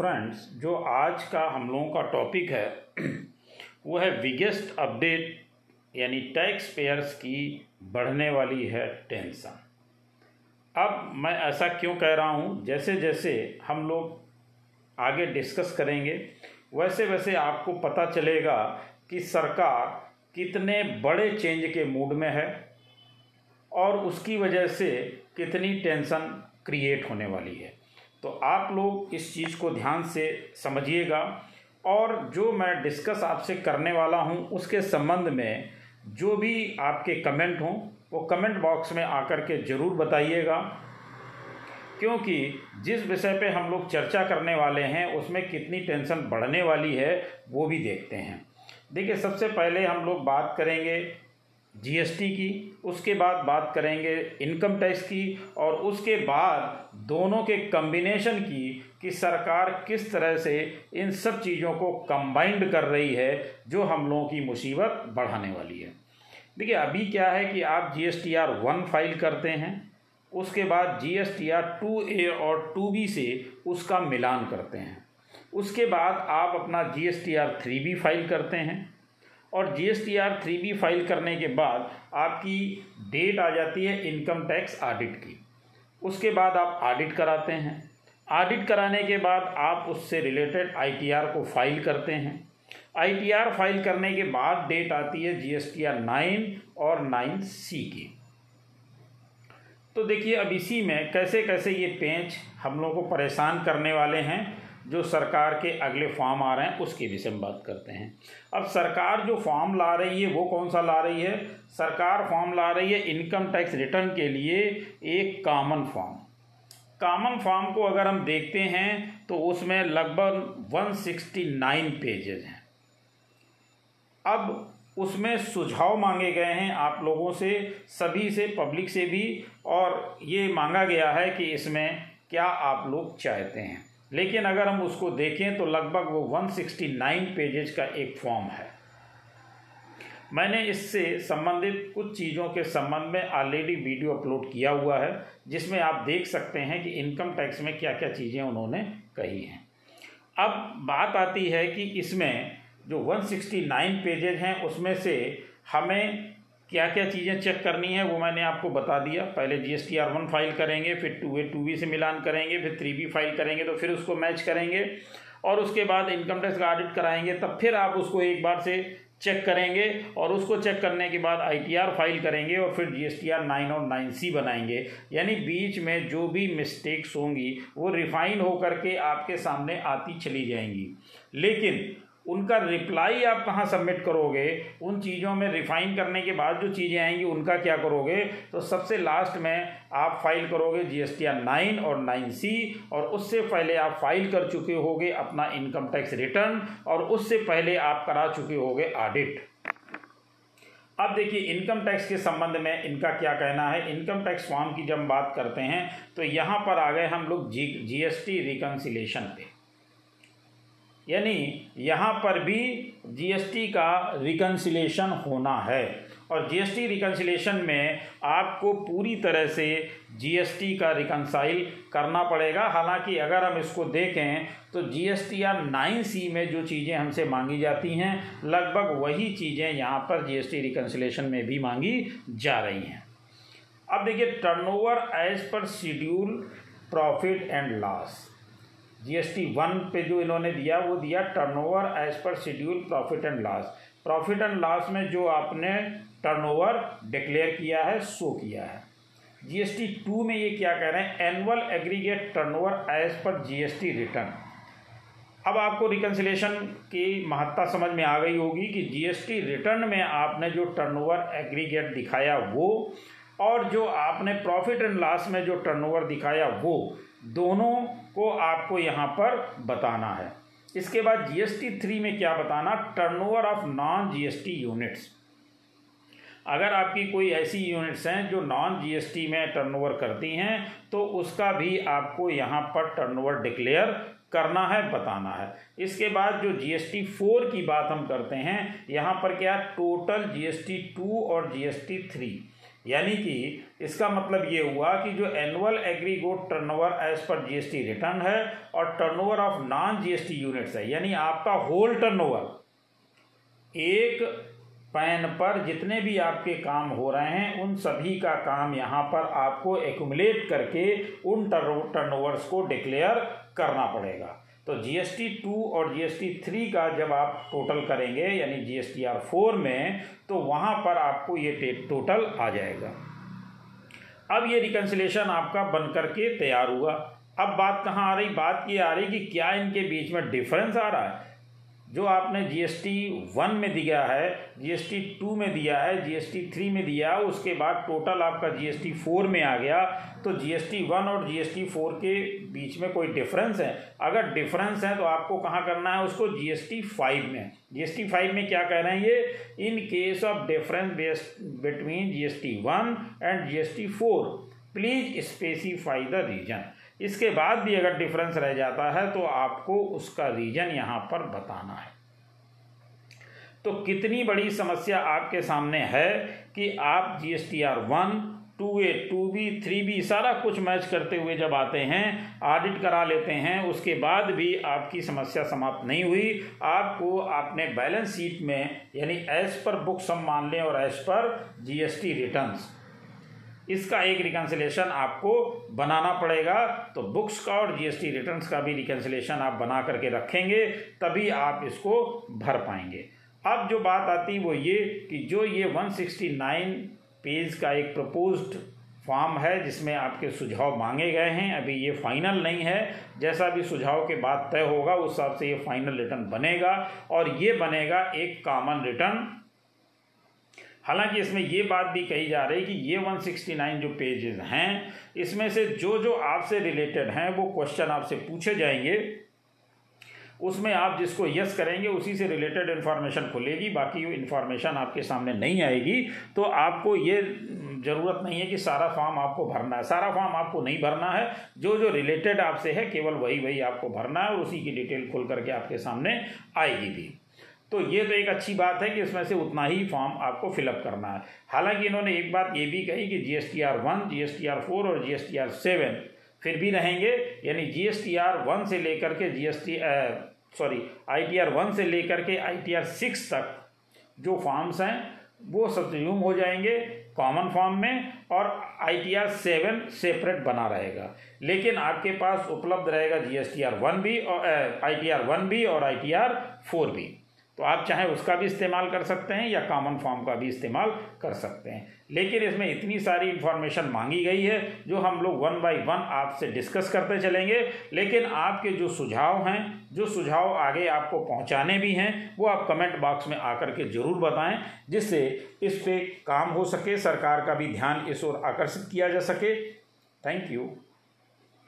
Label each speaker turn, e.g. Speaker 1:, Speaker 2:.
Speaker 1: Friends जो आज का हम लोगों का टॉपिक है, वो है बिगेस्ट अपडेट यानी टैक्स पेयर्स की बढ़ने वाली है टेंशन अब मैं ऐसा क्यों कह रहा हूँ? जैसे जैसे हम लोग आगे डिस्कस करेंगे वैसे वैसे आपको पता चलेगा कि सरकार कितने बड़े चेंज के मूड में है और उसकी वजह से कितनी टेंशन क्रिएट होने वाली है। तो आप लोग इस चीज़ को ध्यान से समझिएगा। और जो मैं डिस्कस आपसे करने वाला हूँ, उसके संबंध में जो भी आपके कमेंट हों, वो कमेंट बॉक्स में आकर के ज़रूर बताइएगा। क्योंकि जिस विषय पे हम लोग चर्चा करने वाले हैं, उसमें कितनी टेंशन बढ़ने वाली है, वो भी देखते हैं। देखिए, सबसे पहले हम लोग बात करेंगे जीएसटी की, उसके बाद बात करेंगे इनकम टैक्स की और उसके बाद दोनों के कम्बिनेशन की कि सरकार किस तरह से इन सब चीज़ों को कंबाइंड कर रही है, जो हम लोगों की मुसीबत बढ़ाने वाली है। देखिए, अभी क्या है कि आप G S T R one file करते हैं, उसके बाद G S T R two A और टू बी से उसका मिलान करते हैं। उसके बाद आप अपना G S T R three B file करते हैं। और G S T R three B file करने के बाद आपकी डेट आ जाती है इनकम टैक्स ऑडिट की। उसके बाद आप ऑडिट कराते हैं। ऑडिट कराने के बाद आप उससे रिलेटेड आई टी आर को फ़ाइल करते हैं। आई टी आर फ़ाइल करने के बाद डेट आती है जी एस नाइन और नाइन सी की। तो देखिए, अब इसी में कैसे कैसे ये पेंच हम लोगों को परेशान करने वाले हैं जो सरकार के अगले फॉर्म आ रहे हैं, उसके विषय में बात करते हैं। अब सरकार जो फॉर्म ला रही है, वो कौन सा ला रही है? सरकार फॉर्म ला रही है इनकम टैक्स रिटर्न के लिए एक कॉमन फॉर्म कॉमन फॉर्म को अगर हम देखते हैं तो उसमें लगभग 169 पेजेज हैं। अब उसमें सुझाव मांगे गए हैं आप लोगों से, सभी से पब्लिक से भी, और ये मांगा गया है कि इसमें क्या आप लोग चाहते हैं। लेकिन अगर हम उसको देखें तो लगभग वो 169 पेजेज का एक फॉर्म है। मैंने इससे संबंधित कुछ चीज़ों के संबंध में ऑलरेडी वीडियो अपलोड किया हुआ है, जिसमें आप देख सकते हैं कि इनकम टैक्स में क्या क्या चीज़ें उन्होंने कही हैं। अब बात आती है कि इसमें जो 169 पेजेज हैं, उसमें से हमें क्या क्या चीज़ें चेक करनी है, वो मैंने आपको बता दिया। पहले G S T R one file करेंगे, फिर टू ए टू बी से मिलान करेंगे, फिर थ्री बी फ़ाइल करेंगे तो फिर उसको मैच करेंगे और उसके बाद इनकम टैक्स का ऑडिट कराएँगे, तब फिर आप उसको एक बार से चेक करेंगे और उसको चेक करने के बाद आईटीआर फ़ाइल करेंगे और फिर जीएसटीआर नाइन और नाइन सी बनाएँगे। यानी बीच में जो भी मिस्टेक्स होंगी, वो रिफाइन होकर के आपके सामने आती चली जाएँगी। लेकिन उनका रिप्लाई आप कहाँ सबमिट करोगे? उन चीज़ों में रिफाइन करने के बाद जो चीज़ें आएँगी, उनका क्या करोगे? तो सबसे लास्ट में आप फ़ाइल करोगे G S T R nine और नाइन सी और उससे पहले आप फ़ाइल कर चुके होगे अपना इनकम टैक्स रिटर्न और उससे पहले आप करा चुके होगे ऑडिट अब देखिए इनकम टैक्स के संबंध में इनका क्या कहना है? इनकम टैक्स फॉर्म की जब बात करते हैं तो यहाँ पर आ गए हम लोग G G S T reconciliation पे। यानी यहाँ पर भी जीएसटी का रिकन्सिलेशन होना है। और जीएसटी रिकन्सिलेशन में आपको पूरी तरह से जीएसटी का रिकनसाइल करना पड़ेगा। हालाँकि अगर हम इसको देखें तो जीएसटी या नाइन सी में जो चीज़ें हमसे मांगी जाती हैं, लगभग वही चीज़ें यहाँ पर जीएसटी रिकन्सिलेशन में भी मांगी जा रही हैं। अब देखिए turnover as per schedule profit and loss GST one पे जो इन्होंने दिया, वो दिया turnover as per schedule profit and loss profit and loss में जो आपने टर्नओवर डिक्लेयर किया है शो किया है। जीएसटी टू में ये क्या कह रहे हैं? Annual aggregate turnover as per GST return अब आपको रिकन्सिलेशन की महत्ता समझ में आ गई होगी कि जीएसटी रिटर्न में आपने जो टर्नओवर एग्रीगेट दिखाया, वो और जो आपने प्रॉफिट एंड लॉस में जो टर्नओवर दिखाया, वो दोनों को आपको यहाँ पर बताना है। इसके बाद जीएसटी थ्री में क्या बताना? Turnover of non GST units अगर आपकी कोई ऐसी यूनिट्स हैं जो नॉन जीएसटी में टर्नओवर करती हैं तो उसका भी आपको यहाँ पर टर्नओवर डिक्लेयर करना है, बताना है। इसके बाद जो जीएसटी फोर की बात हम करते हैं, यहाँ पर क्या? टोटल जीएसटी टू और जीएसटी थ्री यानी कि इसका मतलब ये हुआ कि जो annual aggregate turnover as per GST return है और turnover of non GST units है, यानी आपका होल टर्नओवर एक पैन पर जितने भी आपके काम हो रहे हैं, उन सभी का काम यहाँ पर आपको एक्यूमुलेट करके उन टर्न टर्नओवर्स को डिक्लेयर करना पड़ेगा। तो जी एस टी और जी एस टी थ्री का जब आप टोटल करेंगे, यानी G S T R four में तो वहाँ पर आपको ये टोटल आ जाएगा। अब ये रिकन्सिलेशन आपका बन करके तैयार हुआ। अब बात कहाँ आ रही? बात ये आ रही कि क्या इनके बीच में डिफरेंस आ रहा है? जो आपने जीएसटी वन में दिया है जीएसटी टू में दिया है जीएसटी थ्री में दिया उसके बाद टोटल आपका जीएसटी फोर में आ गया तो जीएसटी वन और जीएसटी फोर के बीच में कोई डिफरेंस है अगर डिफरेंस है तो आपको कहाँ करना है उसको जीएसटी फाइव में जीएसटी फाइव में क्या कह रहे हैं ये in case of difference between GST one and GST four please specify the reason इसके बाद भी अगर डिफरेंस रह जाता है तो आपको उसका रीजन यहाँ पर बताना है। तो कितनी बड़ी समस्या आपके सामने है कि आप G S T R one two A two B three B सारा कुछ मैच करते हुए जब आते हैं ऑडिट करा लेते हैं, उसके बाद भी आपकी समस्या समाप्त नहीं हुई। आपको आपने बैलेंस शीट में, यानी एज पर बुक सम मान लें और एज पर जीएसटी रिटर्न्स इसका एक रिकन्सिलेशन आपको बनाना पड़ेगा। तो बुक्स का और जीएसटी रिटर्न्स का भी रिकन्सिलेशन आप बना करके रखेंगे, तभी आप इसको भर पाएँगे। अब जो बात आती वो ये कि जो ये 169 पेज का एक प्रपोज्ड फॉर्म है, जिसमें आपके सुझाव मांगे गए हैं, अभी ये फाइनल नहीं है। जैसा भी सुझाव के बाद तय होगा, उस हिसाब से ये फाइनल रिटर्न बनेगा और ये बनेगा एक कॉमन रिटर्न हालाँकि इसमें ये बात भी कही जा रही कि ये 169 जो पेजेस हैं, इसमें से जो जो आपसे रिलेटेड हैं, वो क्वेश्चन आपसे पूछे जाएँगे। उसमें आप जिसको यस करेंगे, उसी से रिलेटेड इन्फॉर्मेशन खुलेगी, बाकी इन्फॉर्मेशन आपके सामने नहीं आएगी। तो आपको ये ज़रूरत नहीं है कि सारा फॉर्म आपको भरना है। सारा फॉर्म आपको नहीं भरना है। जो जो रिलेटेड आपसे है, केवल वही वही आपको भरना है और उसी की डिटेल खुल करके आपके सामने आएगी भी। तो ये तो एक अच्छी बात है कि इसमें से उतना ही फॉर्म आपको फिलअप करना है हालाँकि इन्होंने एक बात ये भी कही कि G S T R one G S T R four और G S T R seven फिर भी रहेंगे यानी G S T R one से लेकर के G S T sorry I T R one से लेकर के आई टी आर सिक्स तक जो फॉर्म्स हैं वो सब्ज्यूम हो जाएँगे कॉमन फॉर्म में और I T R seven separate बना रहेगा लेकिन आपके पास उपलब्ध रहेगा G S T R one भी और आई टी आर वन भी और आई टी आर फोर भी तो आप चाहे उसका भी इस्तेमाल कर सकते हैं या कॉमन फॉर्म का भी इस्तेमाल कर सकते हैं। लेकिन इसमें इतनी सारी इन्फॉर्मेशन मांगी गई है जो हम लोग वन बाय वन आपसे डिस्कस करते चलेंगे। लेकिन आपके जो सुझाव हैं, जो सुझाव आगे आपको पहुँचाने भी हैं, वो आप कमेंट बॉक्स में आकर के ज़रूर बताएँ, जिससे इस पर काम हो सके, सरकार का भी ध्यान इस ओर आकर्षित किया जा सके। Thank you